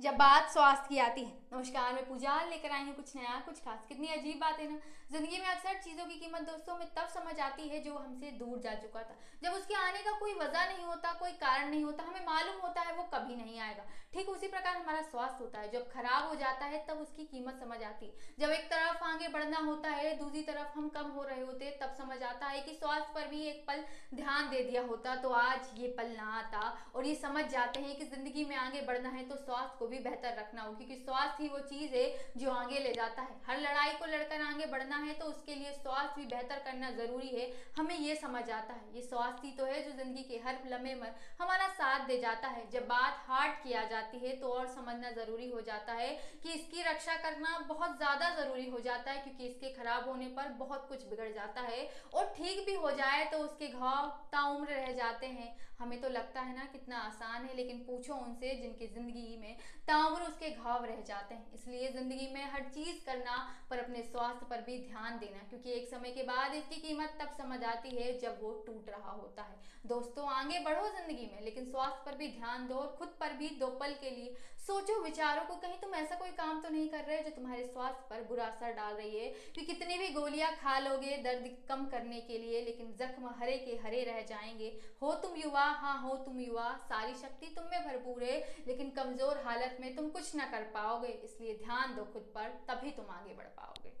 जब बात स्वास्थ्य की आती है। नमस्कार, मैं पूजा लेकर आई हूँ कुछ नया, कुछ खास। कितनी अजीब बात है ना। ज़िंदगी में अक्सर चीज़ों की कीमत दोस्तों में तब समझ आती है जो हमसे दूर जा चुका था। जब उसके आने का कोई वजह नहीं होता, कोई कारण नहीं होता, हमें मालूम होता है वो कभी नहीं आएगा। ठीक उसी प्रकार हमारा स्वास्थ्य होता है। जब खराब हो जाता है, तब उसकी कीमत समझ आती है। जब एक तरफ़ आगे बढ़ना होता है, दूसरी तरफ़ हम कम हो रहे होते, तब समझ आता है कि स्वास्थ्य पर भी एक पल ध्यान दे दिया होता। तो आज ये पल ना आता और ये समझ जाते हैं कि ज़िंदगी में आगे बढ़ना है तो स्वास्थ्य को भी बेहतर रखना हो क्योंकि स्वास्थ्य ही वो चीज़ है जो आगे ले जाता है। हर लड़ाई को लड़कर आगे बढ़ना है तो उसके लिए स्वास्थ्य भी बेहतर करना ज़रूरी है। हमें ये समझ आता है। ये स्वास्थ्य तो है जो ज़िंदगी के हर लम्हे में हमारा साथ दे जाता है। जब बात हार्ट की आ जाती है तो और समझना ज़रूरी हो जाता है कि इसकी रक्षा करना बहुत ज़्यादा ज़रूरी हो जाता है क्योंकि इसके खराब होने पर बहुत कुछ बिगड़ जाता है और ठीक भी हो जाए तो उसके घाव ताउम्र रह जाते हैं। हमें तो लगता है ना कितना आसान है लेकिन पूछो उनसे जिनकी ज़िंदगी में ताउम्र उसके घाव रह जाते हैं। इसलिए ज़िंदगी में हर चीज़ करना पर अपने स्वास्थ्य पर भी ध्यान देना, क्योंकि एक समय के बाद इसकी कीमत तब समझ आती है जब वो टूट रहा होता है। दोस्तों, आगे बढ़ो ज़िंदगी में, लेकिन स्वास्थ्य पर भी ध्यान दो और खुद पर भी दो पल के लिए सोचो, विचारों को कहीं तुम ऐसा कोई काम तो नहीं कर रहे जो तुम्हारे स्वास्थ्य पर बुरा असर डाल रही है? कि कितनी भी गोलियाँ खा लोगे दर्द कम करने के लिए, लेकिन जख्म हरे के हरे रह जाएँगे। हो तुम युवा हाँ हो तुम युवा, सारी शक्ति तुम में भरपूर है, लेकिन कमज़ोर हालत में तुम कुछ ना कर पाओगे, इसलिए ध्यान दो खुद पर, तभी तुम आगे बढ़ पाओगे।